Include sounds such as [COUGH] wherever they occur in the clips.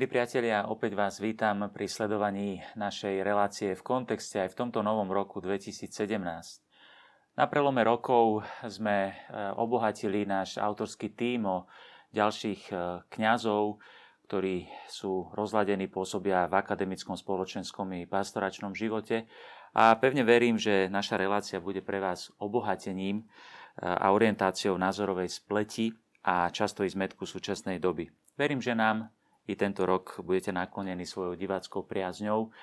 Milí priatelia, opäť vás vítam pri sledovaní našej relácie v kontexte aj v tomto novom roku 2017. Na prelome rokov sme e, obohatili náš autorský tím o ďalších e, kňazov, ktorí sú rozladení, pôsobia v akademickom, spoločenskom i pastoračnom živote. A pevne verím, že naša relácia bude pre vás obohatením e, a orientáciou názorovej spleti a často i zmetku súčasnej doby. Verím, že nám i tento rok budete naklonení svojou diváckou priazňou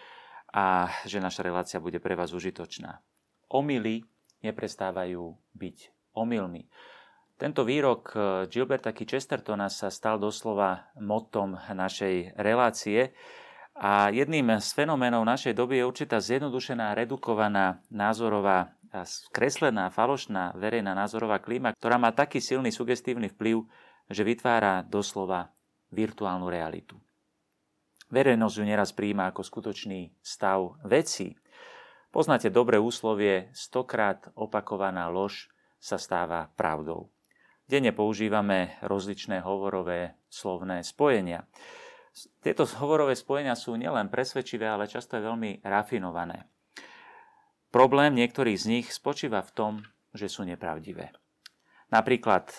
a že naša relácia bude pre vás užitočná. Omily neprestávajú byť omylmi. Tento výrok eh, Gilberta Chestertona sa stal doslova motom našej relácie a jedným z fenoménov našej doby je určitá zjednodušená, redukovaná názorová a skreslená, falošná verejná názorová klíma, ktorá má taký silný sugestívny vplyv, že vytvára doslova virtuálnu realitu. Verejnosť ju neraz príjma ako skutočný stav vecí. Poznáte dobré úslovie, stokrát opakovaná lož sa stáva pravdou. Denne používame rozličné hovorové slovné spojenia. Tieto hovorové spojenia sú nielen presvedčivé, ale často aj veľmi rafinované. Problém niektorých z nich spočíva v tom, že sú nepravdivé. Napríklad, e,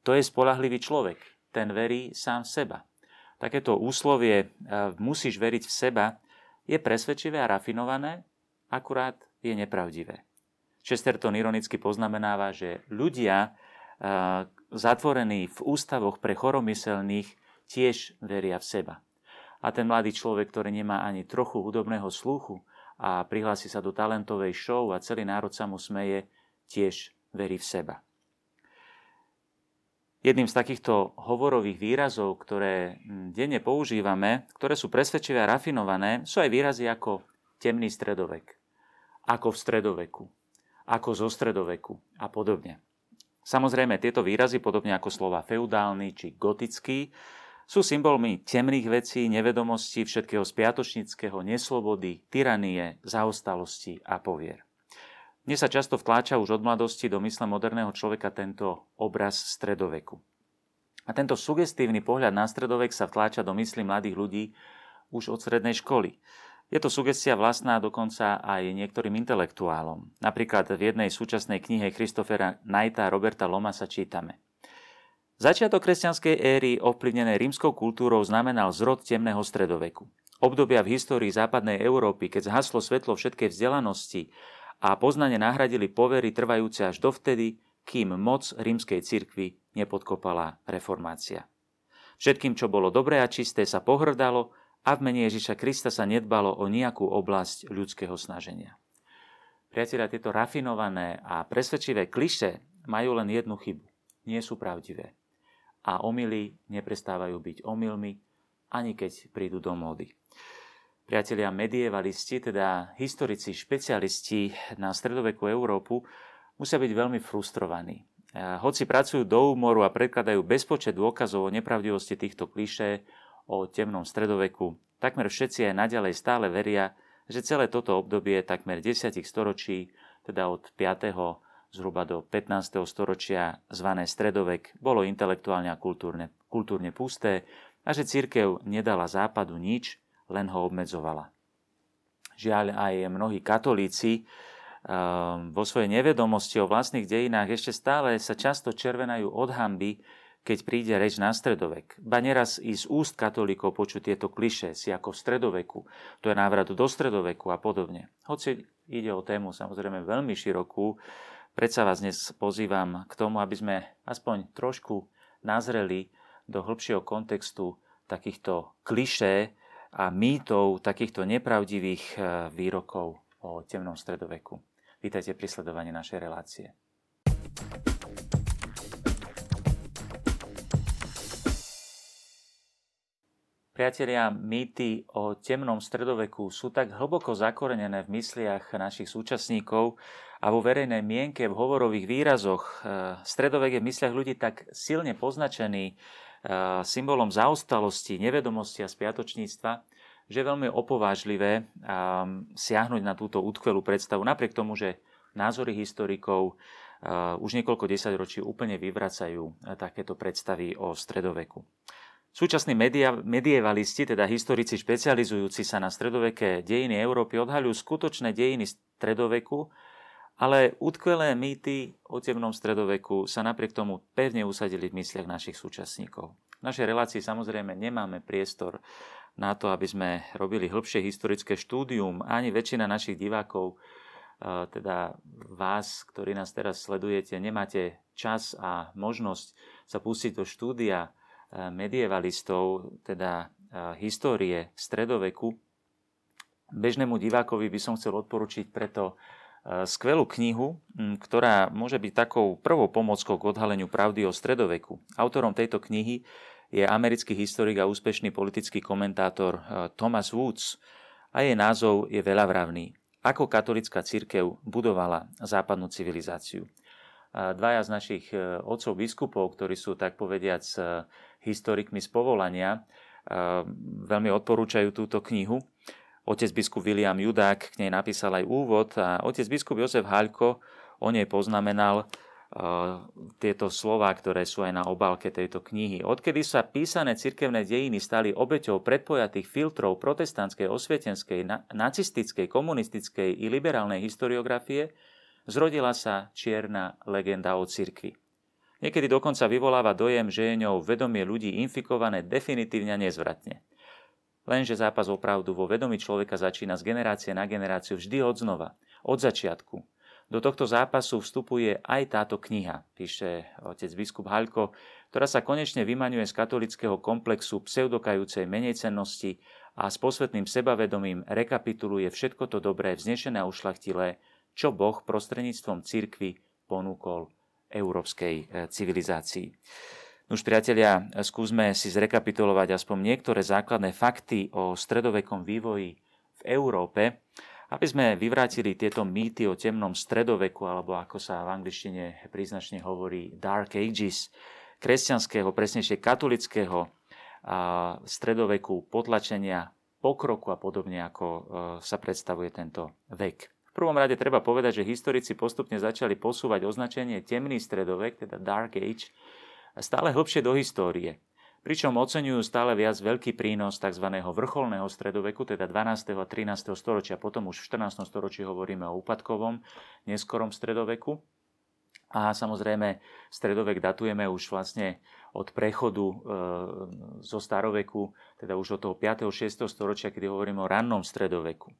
to je spolahlivý človek, ten verí sám v seba. Takéto úslovie e, musíš veriť v seba je presvedčivé a rafinované, akurát je nepravdivé. Chesterton ironicky poznamenáva, že ľudia e, zatvorení v ústavoch pre choromyselných tiež veria v seba. A ten mladý človek, ktorý nemá ani trochu hudobného sluchu, a prihlási sa do talentovej show a celý národ sa mu smeje, tiež verí v seba. Jedným z takýchto hovorových výrazov, ktoré hm, denne používame, ktoré sú presvedčivé a rafinované, sú aj výrazy ako temný stredovek, ako v stredoveku, ako zo stredoveku a podobne. Samozrejme, tieto výrazy, podobne ako slova feudálny či gotický, sú symbolmi temných vecí, nevedomosti, všetkého spiatočnického, neslobody, tyranie, zaostalosti a povier. Mne sa často vtláča už od mladosti do mysle moderného človeka tento obraz stredoveku. A tento sugestívny pohľad na stredovek sa vtláča do mysli mladých ľudí už od strednej školy. Je to sugestia vlastná dokonca aj niektorým intelektuálom. Napríklad v jednej súčasnej knihe Christophera Knighta Roberta Lomasa čítame – Začiatok kresťanskej éry ovplyvnené rímskou kultúrou znamenal zrod temného stredoveku. Obdobia v histórii západnej Európy, keď zhaslo svetlo všetkej vzdelanosti a poznanie nahradili povery trvajúce až dovtedy, kým moc rímskej cirkvy nepodkopala reformácia. Všetkým, čo bolo dobré a čisté, sa pohrdalo a v mene Ježiša Krista sa nedbalo o nejakú oblasť ľudského snaženia. Priatelia, tieto rafinované a presvedčivé kliše majú len jednu chybu. Nie sú pravdivé a omily neprestávajú byť omylmi, ani keď prídu do módy. Priatelia medievalisti, teda historici, špecialisti na stredovekú Európu, musia byť veľmi frustrovaní. Hoci pracujú do úmoru a predkladajú bezpočet dôkazov o nepravdivosti týchto klišé o temnom stredoveku, takmer všetci aj naďalej stále veria, že celé toto obdobie takmer 10 storočí, teda od 5 zhruba do 15. storočia zvané stredovek bolo intelektuálne a kultúrne, kultúrne pusté a že církev nedala západu nič, len ho obmedzovala. Žiaľ aj mnohí katolíci ehm, vo svojej nevedomosti o vlastných dejinách ešte stále sa často červenajú od hamby, keď príde reč na stredovek. Ba neraz i z úst katolíkov počuť tieto kliše, si ako v stredoveku, to je návrat do stredoveku a podobne. Hoci ide o tému samozrejme veľmi širokú, Predsa vás dnes pozývam k tomu, aby sme aspoň trošku nazreli do hĺbšieho kontextu takýchto klišé a mýtov, takýchto nepravdivých eh, výrokov o temnom stredoveku. Vítajte pri sledovaní našej relácie. Priatelia, mýty o temnom stredoveku sú tak hlboko zakorenené v mysliach našich súčasníkov a vo verejnej mienke v hovorových výrazoch. E, stredovek je v mysliach ľudí tak silne poznačený symbolom zaostalosti, nevedomosti a spiatočníctva, že je veľmi opovážlivé siahnuť na túto utkvelú predstavu, napriek tomu, že názory historikov už niekoľko desaťročí úplne vyvracajú takéto predstavy o stredoveku. Súčasní media, medievalisti, teda historici špecializujúci sa na stredoveké dejiny Európy, odhaľujú skutočné dejiny stredoveku, ale utkvelé mýty o temnom stredoveku sa napriek tomu pevne usadili v mysliach našich súčasníkov. V našej relácii samozrejme nemáme priestor na to, aby sme robili hĺbšie historické štúdium. Ani väčšina našich divákov, e, teda vás, ktorí nás teraz sledujete, nemáte čas a možnosť sa pustiť do štúdia Eh, medievalistov, teda eh, histórie stredoveku, bežnému divákovi by som chcel odporučiť preto eh, skvelú knihu, ktorá môže byť takou prvou pomockou k odhaleniu pravdy o stredoveku. Autorom tejto knihy je americký historik a úspešný politický komentátor Thomas Woods a jej názov je veľavravný. Ako katolická církev budovala západnú civilizáciu. Dvaja z našich otcov biskupov, ktorí sú tak povediac historikmi z povolania, veľmi odporúčajú túto knihu. Otec biskup William Judák k nej napísal aj úvod a otec biskup Jozef Haľko o nej poznamenal tieto slova, ktoré sú aj na obálke tejto knihy. Odkedy sa písané cirkevné dejiny stali obeťou predpojatých filtrov protestantskej, osvietenskej, nacistickej, komunistickej i liberálnej historiografie, zrodila sa čierna legenda o cirkvi. Niekedy dokonca vyvoláva dojem, že je ňou vedomie ľudí infikované definitívne nezvratne. Lenže zápas opravdu vo vedomí človeka začína z generácie na generáciu vždy od znova, od začiatku. Do tohto zápasu vstupuje aj táto kniha, píše otec biskup Haľko, ktorá sa konečne vymaňuje z katolického komplexu pseudokajúcej menejcennosti a s posvetným sebavedomím rekapituluje všetko to dobré, vznešené a ušlachtilé, čo Boh prostredníctvom cirkvy ponúkol európskej e, civilizácii. Už priatelia, skúsme si zrekapitulovať aspoň niektoré základné fakty o stredovekom vývoji v Európe, aby sme vyvrátili tieto mýty o temnom stredoveku, alebo ako sa v angličtine príznačne hovorí Dark Ages, kresťanského, presnejšie katolického stredoveku, potlačenia pokroku a podobne, ako e, sa predstavuje tento vek. Prvom rade treba povedať, že historici postupne začali posúvať označenie temný stredovek, teda Dark Age, stále hlbšie do histórie. Pričom oceňujú stále viac veľký prínos tzv. vrcholného stredoveku, teda 12. a 13. storočia. Potom už v 14. storočí hovoríme o úpadkovom, neskorom stredoveku. A samozrejme, stredovek datujeme už vlastne od prechodu e, zo staroveku, teda už od toho 5. 6. storočia, kedy hovoríme o rannom stredoveku.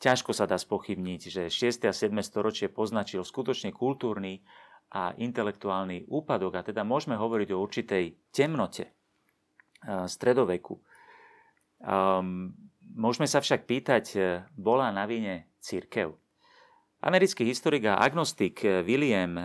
Ťažko sa dá spochybniť, že 6. a 7. storočie poznačil skutočne kultúrny a intelektuálny úpadok a teda môžeme hovoriť o určitej temnote e, stredoveku. Um, môžeme sa však pýtať, e, bola na vine církev? Americký historik a agnostik e, William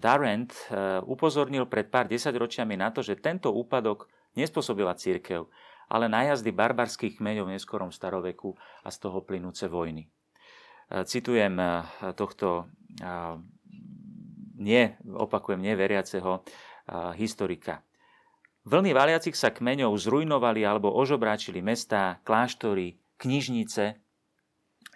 Darrent upozornil pred pár desaťročiami na to, že tento úpadok nespôsobila církev, ale najazdy barbarských kmeňov v neskorom staroveku a z toho plynúce vojny. Citujem tohto nie, opakujem, neveriaceho historika. Vlny valiacich sa kmeňov zrujnovali alebo ožobráčili mestá, kláštory, knižnice,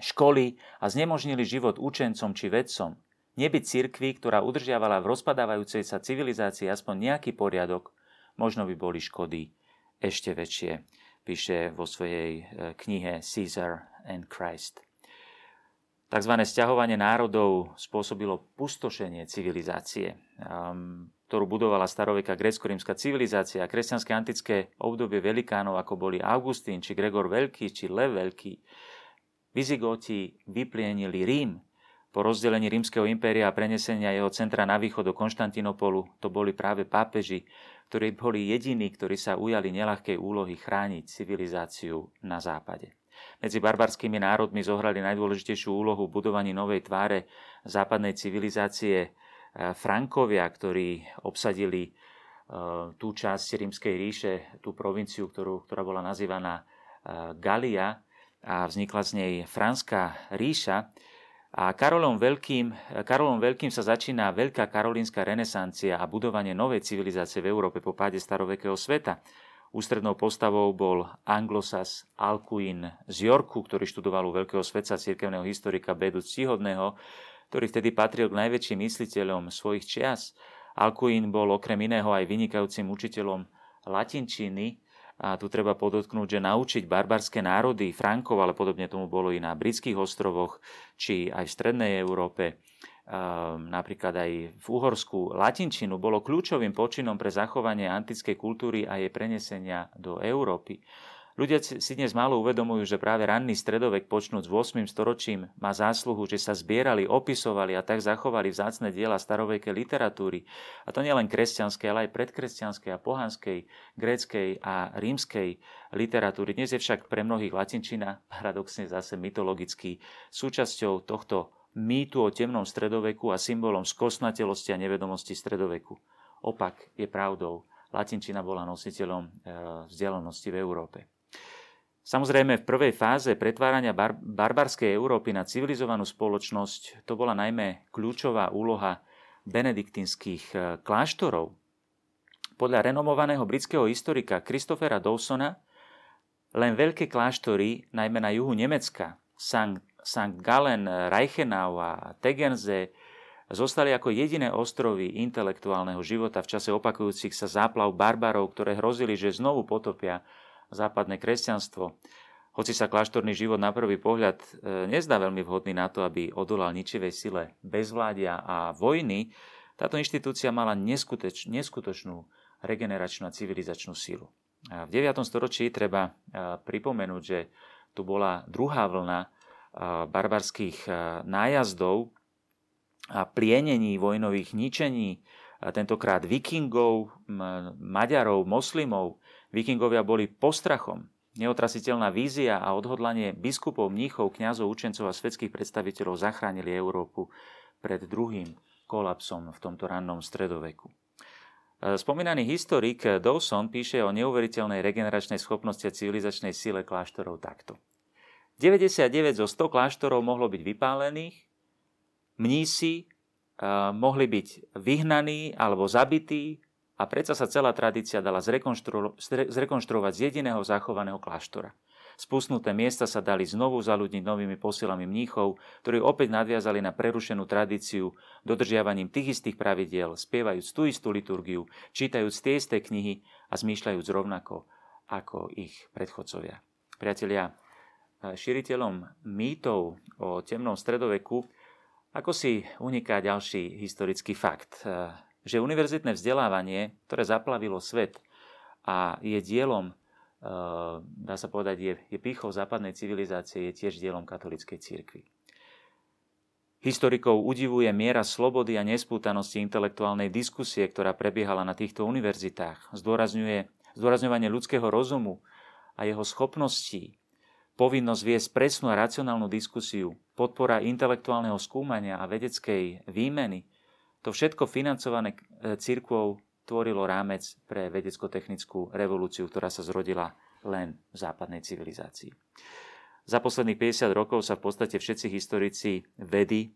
školy a znemožnili život učencom či vedcom. Nebyť cirkvi, ktorá udržiavala v rozpadávajúcej sa civilizácii aspoň nejaký poriadok, možno by boli škody ešte väčšie, píše vo svojej e, knihe Caesar and Christ. Takzvané sťahovanie národov spôsobilo pustošenie civilizácie, ktorú budovala staroveká grecko-rímska civilizácia a kresťanské antické obdobie velikánov, ako boli Augustín, či Gregor Veľký, či Lev Veľký. Vizigóti vyplienili Rím. Po rozdelení rímskeho impéria a prenesenia jeho centra na východ do Konštantinopolu to boli práve pápeži, ktorí boli jediní, ktorí sa ujali nelahkej úlohy chrániť civilizáciu na západe. Medzi barbarskými národmi zohrali najdôležitejšiu úlohu v budovaní novej tváre západnej civilizácie eh, Frankovia, ktorí obsadili eh, tú časť rímskej ríše, tú provinciu, ktorú, ktorá bola nazývaná eh, Galia a vznikla z nej Franská ríša. A Karolom Veľkým, Karolom Veľkým sa začína veľká karolínska renesancia a budovanie novej civilizácie v Európe po páde starovekého sveta. Ústrednou postavou bol Anglosas Alcuin z Yorku, ktorý študoval u veľkého svetca cirkevného historika Bedu Cihodného, ktorý vtedy patril k najväčším mysliteľom svojich čias. Alcuin bol okrem iného aj vynikajúcim učiteľom latinčiny, a tu treba podotknúť, že naučiť barbarské národy, Frankov, ale podobne tomu bolo i na britských ostrovoch, či aj v strednej Európe, napríklad aj v Uhorsku, latinčinu bolo kľúčovým počinom pre zachovanie antickej kultúry a jej prenesenia do Európy. Ľudia si dnes málo uvedomujú, že práve ranný stredovek počnúť s 8. storočím má zásluhu, že sa zbierali, opisovali a tak zachovali vzácne diela starovekej literatúry. A to nielen kresťanskej, ale aj predkresťanskej a pohanskej, gréckej a rímskej literatúry. Dnes je však pre mnohých latinčina paradoxne zase mytologický súčasťou tohto mýtu o temnom stredoveku a symbolom skosnatelosti a nevedomosti stredoveku. Opak je pravdou. Latinčina bola nositeľom e, vzdialenosti v Európe. Samozrejme, v prvej fáze pretvárania bar- barbarskej Európy na civilizovanú spoločnosť to bola najmä kľúčová úloha benediktinských e, kláštorov. Podľa renomovaného britského historika Christophera Dawsona len veľké kláštory, najmä na juhu Nemecka, St. St. Gallen, Reichenau a Tegernsee, zostali ako jediné ostrovy intelektuálneho života v čase opakujúcich sa záplav barbarov, ktoré hrozili, že znovu potopia západné kresťanstvo. Hoci sa kláštorný život na prvý pohľad e, nezdá veľmi vhodný na to, aby odolal ničivej sile bezvládia a vojny, táto inštitúcia mala neskutoč, neskutočnú regeneračnú a civilizačnú sílu. V 9. storočí treba e, pripomenúť, že tu bola druhá vlna barbarských nájazdov a plienení vojnových ničení, tentokrát vikingov, maďarov, moslimov, Vikingovia boli postrachom. Neotrasiteľná vízia a odhodlanie biskupov, mníchov, kňazov, učencov a svetských predstaviteľov zachránili Európu pred druhým kolapsom v tomto rannom stredoveku. E, spomínaný historik Dawson píše o neuveriteľnej regeneračnej schopnosti a civilizačnej sile kláštorov takto. 99 zo 100 kláštorov mohlo byť vypálených, mnísi uh, mohli byť vyhnaní alebo zabití, a predsa sa celá tradícia dala zrekonštru- zrekonštruovať z jediného zachovaného kláštora. Spustnuté miesta sa dali znovu zaludniť novými posilami mníchov, ktorí opäť nadviazali na prerušenú tradíciu, dodržiavaním tých istých pravidiel, spievajúc tú istú liturgiu, čítajúc tie isté knihy a zmýšľajúc rovnako ako ich predchodcovia. Priatelia, širiteľom mýtov o temnom stredoveku ako si uniká ďalší historický fakt že univerzitné vzdelávanie, ktoré zaplavilo svet a je dielom, e, dá sa povedať, je, je pýchou západnej civilizácie, je tiež dielom katolíckej církvy. Historikov udivuje miera slobody a nespútanosti intelektuálnej diskusie, ktorá prebiehala na týchto univerzitách. Zdôrazňuje zdôrazňovanie ľudského rozumu a jeho schopností, povinnosť viesť presnú a racionálnu diskusiu, podpora intelektuálneho skúmania a vedeckej výmeny – to všetko financované e, cirkvou tvorilo rámec pre vedecko-technickú revolúciu, ktorá sa zrodila len v západnej civilizácii. Za posledných 50 rokov sa v podstate všetci historici vedy e,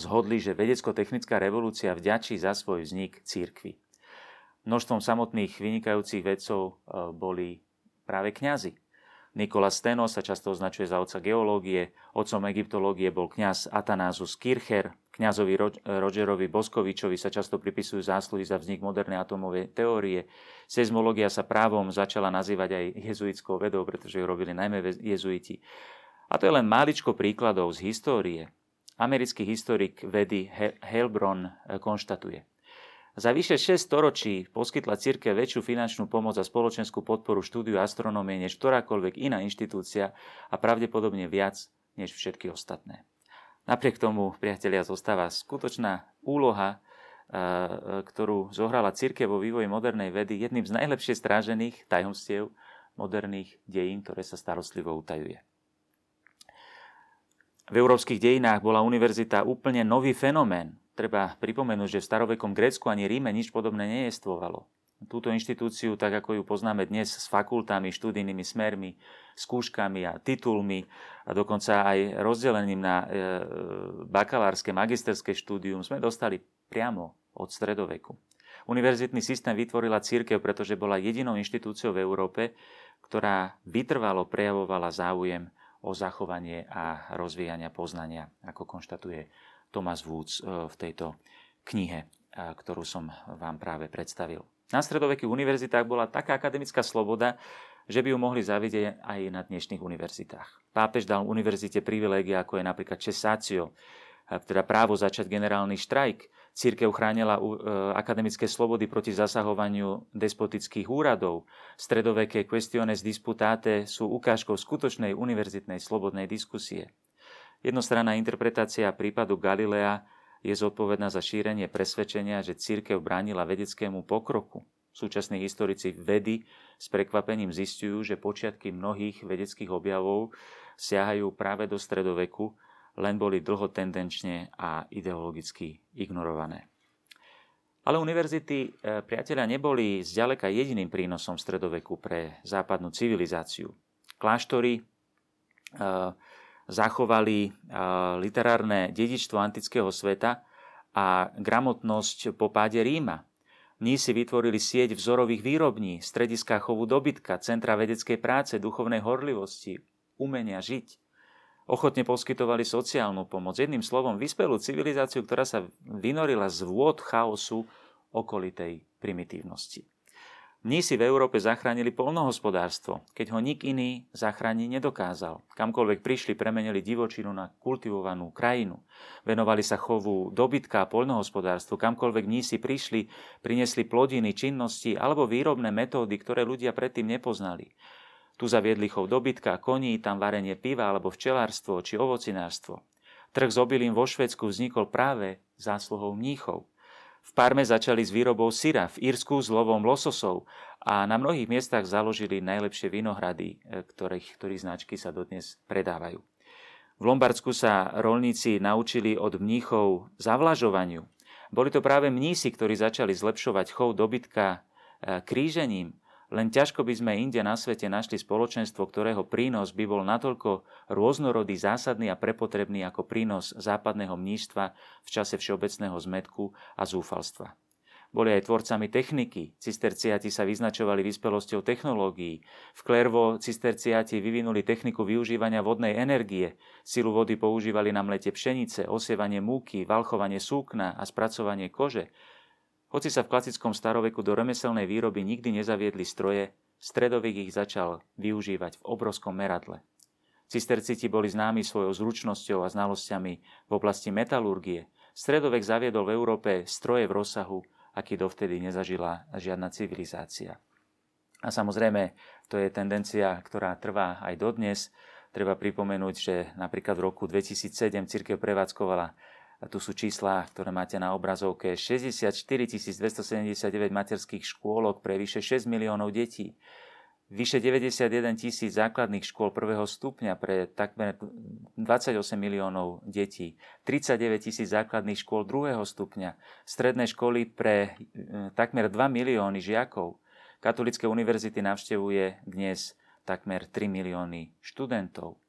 zhodli, že vedecko-technická revolúcia vďačí za svoj vznik církvy. Množstvom samotných vynikajúcich vedcov e, boli práve kňazi. Nikola Steno sa často označuje za otca geológie, otcom egyptológie bol kňaz Atanázus Kircher, kňazovi Rogerovi Boskovičovi sa často pripisujú zásluhy za vznik modernej atomovej teórie. Seizmológia sa právom začala nazývať aj jezuitskou vedou, pretože ju robili najmä jezuiti. A to je len máličko príkladov z histórie. Americký historik vedy Heilbron eh, konštatuje. Za vyše 6 storočí poskytla církev väčšiu finančnú pomoc a spoločenskú podporu štúdiu astronómie než ktorákoľvek iná inštitúcia a pravdepodobne viac než všetky ostatné. Napriek tomu, priatelia, zostáva skutočná úloha, e, ktorú zohrala církev vo vývoji modernej vedy jedným z najlepšie strážených tajomstiev moderných dejín, ktoré sa starostlivo utajuje. V európskych dejinách bola univerzita úplne nový fenomén, Treba pripomenúť, že v starovekom Grécku ani Ríme nič podobné nejestvovalo. Túto inštitúciu, tak ako ju poznáme dnes s fakultami, študijnými smermi, skúškami a titulmi a dokonca aj rozdelením na e, bakalárske, magisterské štúdium, sme dostali priamo od stredoveku. Univerzitný systém vytvorila církev, pretože bola jedinou inštitúciou v Európe, ktorá vytrvalo prejavovala záujem o zachovanie a rozvíjania poznania, ako konštatuje Thomas Woods e, v tejto knihe ktorú som vám práve predstavil. Na stredovekých univerzitách bola taká akademická sloboda, že by ju mohli zavidieť aj na dnešných univerzitách. Pápež dal univerzite privilégia, ako je napríklad česácio, teda právo začať generálny štrajk. Církev chránila akademické slobody proti zasahovaniu despotických úradov. Stredoveké questiones disputate sú ukážkou skutočnej univerzitnej slobodnej diskusie. Jednostranná interpretácia prípadu Galilea je zodpovedná za šírenie presvedčenia, že církev bránila vedeckému pokroku. Súčasní historici vedy s prekvapením zistujú, že počiatky mnohých vedeckých objavov siahajú práve do stredoveku, len boli dlho tendenčne a ideologicky ignorované. Ale univerzity, e, priatelia, neboli zďaleka jediným prínosom stredoveku pre západnú civilizáciu. Kláštory e, zachovali e, literárne dedičstvo antického sveta a gramotnosť po páde Ríma. si vytvorili sieť vzorových výrobní, strediská chovu dobytka, centra vedeckej práce, duchovnej horlivosti, umenia žiť. Ochotne poskytovali sociálnu pomoc. Jedným slovom, vyspelú civilizáciu, ktorá sa vynorila z vôd chaosu okolitej primitívnosti. Si v Európe zachránili polnohospodárstvo, keď ho nik iný zachrániť nedokázal. Kamkoľvek prišli, premenili divočinu na kultivovanú krajinu. Venovali sa chovu dobytka a polnohospodárstvu. Kamkoľvek si prišli, priniesli plodiny, činnosti alebo výrobné metódy, ktoré ľudia predtým nepoznali. Tu zaviedli chov dobytka, koní, tam varenie piva alebo včelárstvo či ovocinárstvo. Trh s obilím vo Švedsku vznikol práve zásluhou mníchov. V Parme začali s výrobou syra, v Írsku s lovom lososov a na mnohých miestach založili najlepšie vinohrady, e, ktorých, ktorých značky sa dodnes predávajú. V Lombardsku sa rolníci naučili od mníchov zavlažovaniu. Boli to práve mnísi, ktorí začali zlepšovať chov dobytka e, krížením len ťažko by sme inde na svete našli spoločenstvo, ktorého prínos by bol natoľko rôznorodý, zásadný a prepotrebný ako prínos západného mníštva v čase všeobecného zmetku a zúfalstva. Boli aj tvorcami techniky. Cisterciati sa vyznačovali vyspelosťou technológií. V Klervo cisterciati vyvinuli techniku využívania vodnej energie. Silu vody používali na mlete pšenice, osievanie múky, valchovanie súkna a spracovanie kože. Hoci sa v klasickom staroveku do remeselnej výroby nikdy nezaviedli stroje, stredovek ich začal využívať v obrovskom meradle. Cisterciti boli známi svojou zručnosťou a znalosťami v oblasti metalurgie. Stredovek zaviedol v Európe stroje v rozsahu, aký dovtedy nezažila žiadna civilizácia. A samozrejme, to je tendencia, ktorá trvá aj dodnes. Treba pripomenúť, že napríklad v roku 2007 církev prevádzkovala a tu sú čísla, ktoré máte na obrazovke. 64 279 materských škôlok pre vyše 6 miliónov detí. Vyše 91 tisíc základných škôl prvého stupňa pre takmer 28 miliónov detí. 39 tisíc základných škôl druhého stupňa. Stredné školy pre e, takmer 2 milióny žiakov. Katolické univerzity navštevuje dnes takmer 3 milióny študentov.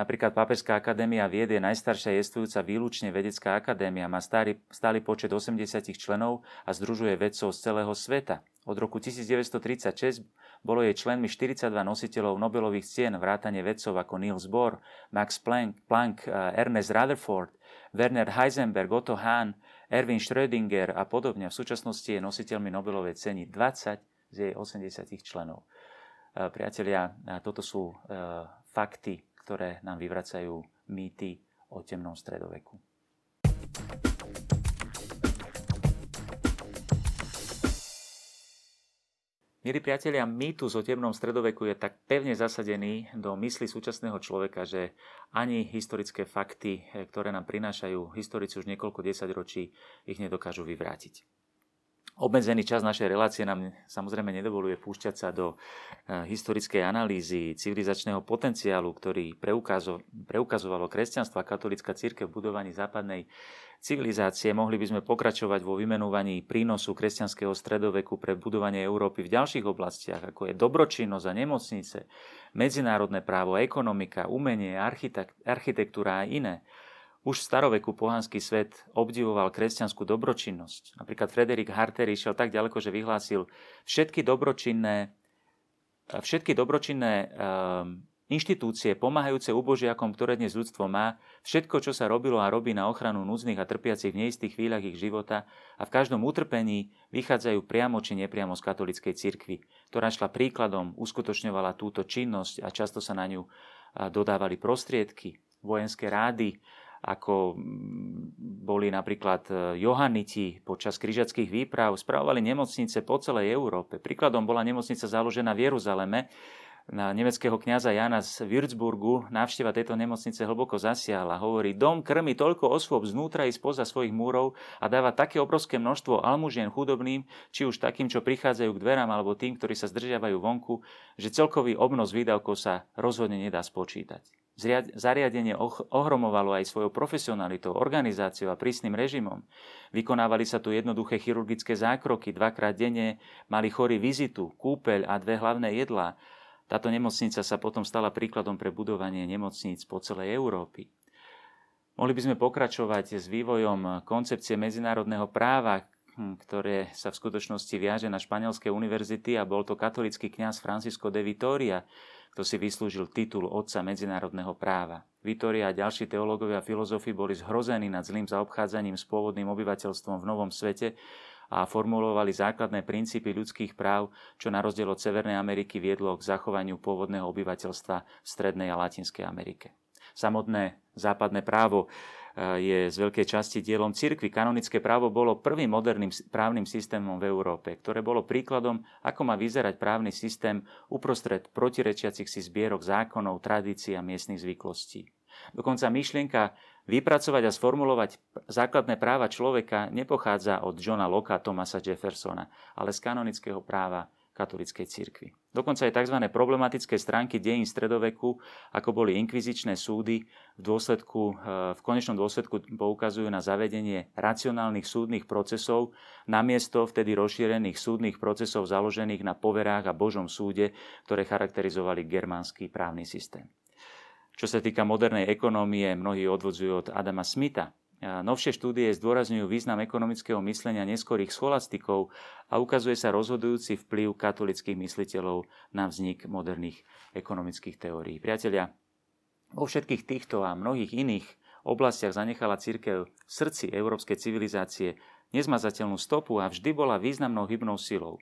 Napríklad Pápežská akadémia vied je najstaršia jestvujúca výlučne vedecká akadémia, má stály, stály počet 80 členov a združuje vedcov z celého sveta. Od roku 1936 bolo jej členmi 42 nositeľov Nobelových cien, vrátane vedcov ako Niels Bohr, Max Planck, Planck Ernest Rutherford, Werner Heisenberg, Otto Hahn, Erwin Schrödinger a podobne. V súčasnosti je nositeľmi Nobelovej ceny 20 z jej 80 členov. Priatelia, toto sú fakty ktoré nám vyvracajú mýty o temnom stredoveku. Milí priatelia, mýtus o temnom stredoveku je tak pevne zasadený do mysli súčasného človeka, že ani historické fakty, ktoré nám prinášajú historici už niekoľko desaťročí, ich nedokážu vyvrátiť. Obmedzený čas našej relácie nám samozrejme nedovoluje púšťať sa do eh, historickej analýzy civilizačného potenciálu, ktorý preukazovalo kresťanstvo a katolická církev v budovaní západnej civilizácie. Mohli by sme pokračovať vo vymenúvaní prínosu kresťanského stredoveku pre budovanie Európy v ďalších oblastiach, ako je dobročinnosť a nemocnice, medzinárodné právo, ekonomika, umenie, architektúra a iné. Už v staroveku pohanský svet obdivoval kresťanskú dobročinnosť. Napríklad Frederik Harter išiel tak ďaleko, že vyhlásil všetky dobročinné, všetky dobročinné um, inštitúcie pomáhajúce ubožiakom, ktoré dnes ľudstvo má, všetko, čo sa robilo a robí na ochranu núdznych a trpiacich v neistých chvíľach ich života a v každom utrpení vychádzajú priamo či nepriamo z katolickej cirkvi, ktorá šla príkladom, uskutočňovala túto činnosť a často sa na ňu dodávali prostriedky, vojenské rády, ako boli napríklad e, Johanniti počas križackých výprav, spravovali nemocnice po celej Európe. Príkladom bola nemocnica založená v Jeruzaleme, na nemeckého kňaza Jana z Würzburgu návšteva tejto nemocnice hlboko zasiahla. Hovorí, dom krmi toľko osôb znútra i spoza svojich múrov a dáva také obrovské množstvo almužien chudobným, či už takým, čo prichádzajú k dverám, alebo tým, ktorí sa zdržiavajú vonku, že celkový obnos výdavkov sa rozhodne nedá spočítať. Zariadenie ohromovalo aj svojou profesionalitou, organizáciou a prísnym režimom. Vykonávali sa tu jednoduché chirurgické zákroky, dvakrát denne mali chorí vizitu, kúpeľ a dve hlavné jedlá táto nemocnica sa potom stala príkladom pre budovanie nemocníc po celej Európy. Mohli by sme pokračovať s vývojom koncepcie medzinárodného práva, hm, ktoré sa v skutočnosti viaže na španielské univerzity a bol to katolický kňaz Francisco de Vitoria, kto si vyslúžil titul otca medzinárodného práva. Vitoria a ďalší teológovia a filozofi boli zhrození nad zlým zaobchádzaním s pôvodným obyvateľstvom v Novom svete a formulovali základné princípy ľudských práv, čo na rozdiel od Severnej Ameriky viedlo k zachovaniu pôvodného obyvateľstva v Strednej a Latinskej Amerike. Samotné západné právo e, je z veľkej časti dielom cirkvi. Kanonické právo bolo prvým moderným právnym systémom v Európe, ktoré bolo príkladom, ako má vyzerať právny systém uprostred protirečiacich si zbierok zákonov, tradícií a miestnych zvyklostí. Dokonca myšlienka vypracovať a sformulovať základné práva človeka nepochádza od Johna Locke a Thomasa Jeffersona, ale z kanonického práva katolíckej cirkvi. Dokonca aj tzv. problematické stránky dejín stredoveku, ako boli inkvizičné súdy, v, dôsledku, eh, v konečnom dôsledku poukazujú na zavedenie racionálnych súdnych procesov namiesto vtedy rozšírených súdnych procesov založených na poverách a Božom súde, ktoré charakterizovali germánsky právny systém. Čo sa týka modernej ekonómie, mnohí odvodzujú od Adama Smitha. Novšie štúdie zdôrazňujú význam ekonomického myslenia neskorých scholastikov a ukazuje sa rozhodujúci vplyv katolických mysliteľov na vznik moderných ekonomických teórií. Priatelia, vo všetkých týchto a mnohých iných oblastiach zanechala církev v srdci európskej civilizácie nezmazateľnú stopu a vždy bola významnou hybnou silou.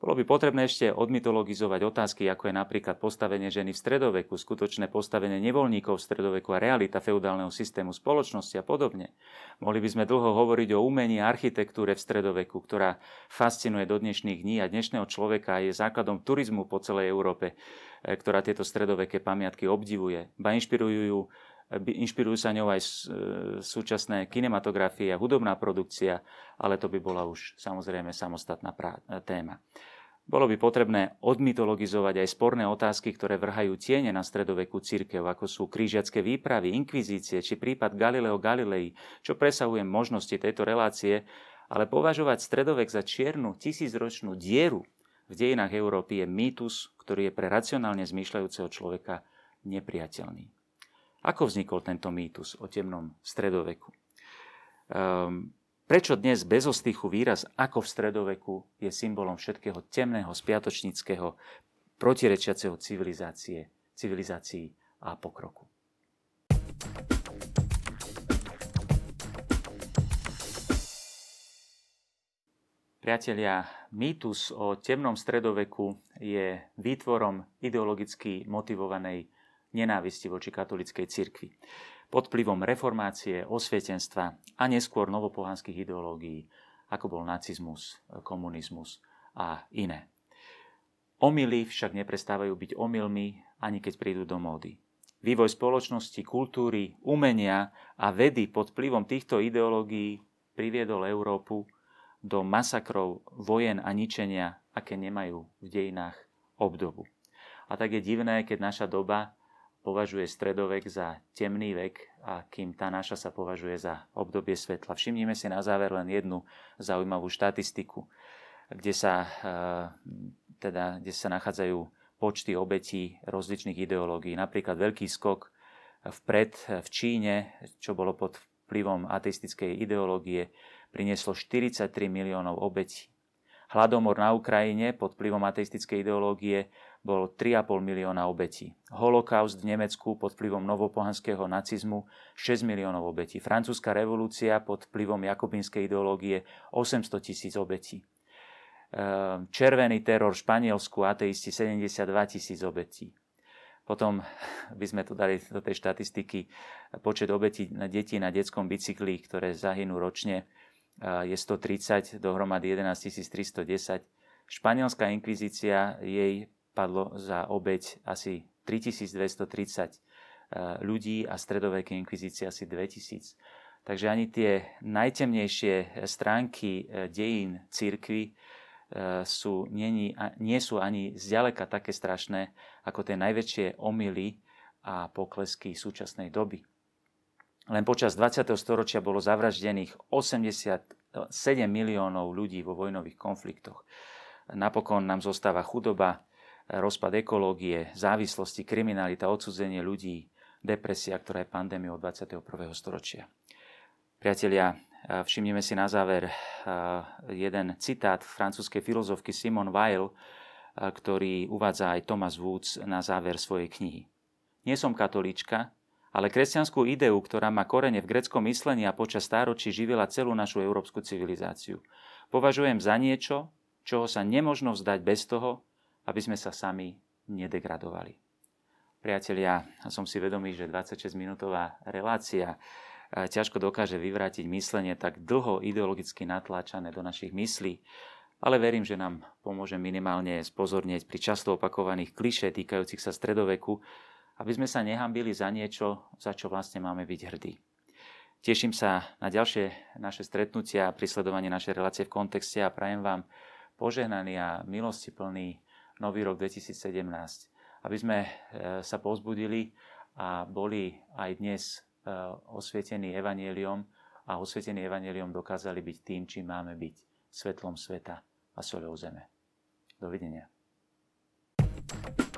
Bolo by potrebné ešte odmytologizovať otázky, ako je napríklad postavenie ženy v stredoveku, skutočné postavenie nevoľníkov v stredoveku a realita feudálneho systému spoločnosti a podobne. Mohli by sme dlho hovoriť o umení a architektúre v stredoveku, ktorá fascinuje do dnešných dní a dnešného človeka a je základom turizmu po celej Európe, e, ktorá tieto stredoveké pamiatky obdivuje. Ba inšpirujú inšpirujú sa ňou aj e, súčasné kinematografie hudobná produkcia, ale to by bola už samozrejme samostatná téma. Bolo by potrebné odmytologizovať aj sporné otázky, ktoré vrhajú tiene na stredovekú církev, ako sú krížiacké výpravy, inkvizície či prípad Galileo Galilei, čo presahuje možnosti tejto relácie, ale považovať stredovek za čiernu tisícročnú dieru v dejinách Európy je mýtus, ktorý je pre racionálne zmýšľajúceho človeka nepriateľný. Ako vznikol tento mýtus o temnom stredoveku? Um, prečo dnes bez ostychu výraz ako v stredoveku je symbolom všetkého temného, spiatočníckého, protirečiaceho civilizácie, civilizácií a pokroku? Priatelia, mýtus o temnom stredoveku je výtvorom ideologicky motivovanej nenávisti voči katolickej cirkvi. Pod vplyvom reformácie, osvietenstva a neskôr novopohanských ideológií, ako bol nacizmus, komunizmus a iné. Omily však neprestávajú byť omylmi, ani keď prídu do módy. Vývoj spoločnosti, kultúry, umenia a vedy pod vplyvom týchto ideológií priviedol Európu do masakrov, vojen a ničenia, aké nemajú v dejinách obdobu. A tak je divné, keď naša doba považuje stredovek za temný vek a kým tá naša sa považuje za obdobie svetla. Všimnime si na záver len jednu zaujímavú štatistiku, kde sa, eh, teda, kde sa nachádzajú počty obetí rozličných ideológií. Napríklad veľký skok vpred v Číne, čo bolo pod vplyvom ateistickej ideológie, prinieslo 43 miliónov obetí. Hladomor na Ukrajine pod vplyvom ateistickej ideológie bol 3,5 milióna obetí. Holokaust v Nemecku pod vplyvom novopohanského nacizmu 6 miliónov obetí. Francúzska revolúcia pod vplyvom jakobinskej ideológie 800 tisíc obetí. Ehm, červený teror v Španielsku, ateisti 72 tisíc obetí. Potom [LAUGHS] by sme tu dali do tej štatistiky počet obetí na detí na detskom bicykli, ktoré zahynú ročne je 130, dohromady 11 310. Španielská inkvizícia jej padlo za obeď asi 3230 ľudí a stredoveké inkvizície asi 2000. Takže ani tie najtemnejšie stránky e, dejín církvy sú, nie, nie sú ani zďaleka také strašné ako tie najväčšie omily a poklesky súčasnej doby. Len počas 20. storočia bolo zavraždených 87 miliónov ľudí vo vojnových konfliktoch. Napokon nám zostáva chudoba, rozpad ekológie, závislosti, kriminalita, odsudzenie ľudí, depresia, ktorá je pandémiou 21. storočia. Priatelia, všimnime si na záver jeden citát francúzskej filozofky Simone Weil, ktorý uvádza aj Thomas Woods na záver svojej knihy. Nie som katolíčka, ale kresťanskú ideu, ktorá má korene v greckom myslení a počas stáročí živila celú našu európsku civilizáciu. Považujem za niečo, čoho sa nemožno vzdať bez toho, aby sme sa sami nedegradovali. Priatelia, som si vedomý, že 26-minútová relácia eh, ťažko dokáže vyvrátiť myslenie tak dlho ideologicky natláčané do našich myslí, ale verím, že nám pomôže minimálne spozornieť pri často opakovaných kliše týkajúcich sa stredoveku, aby sme sa nehambili za niečo, za čo vlastne máme byť hrdí. Teším sa na ďalšie naše stretnutia a prisledovanie našej relácie v kontexte a prajem vám požehnaný a milosti plný nový rok 2017, aby sme e, sa pozbudili a boli aj dnes e, osvietení evaneliom a osvietení evaneliom dokázali byť tým, čím máme byť, svetlom sveta a soľou zeme. Dovidenia. thank you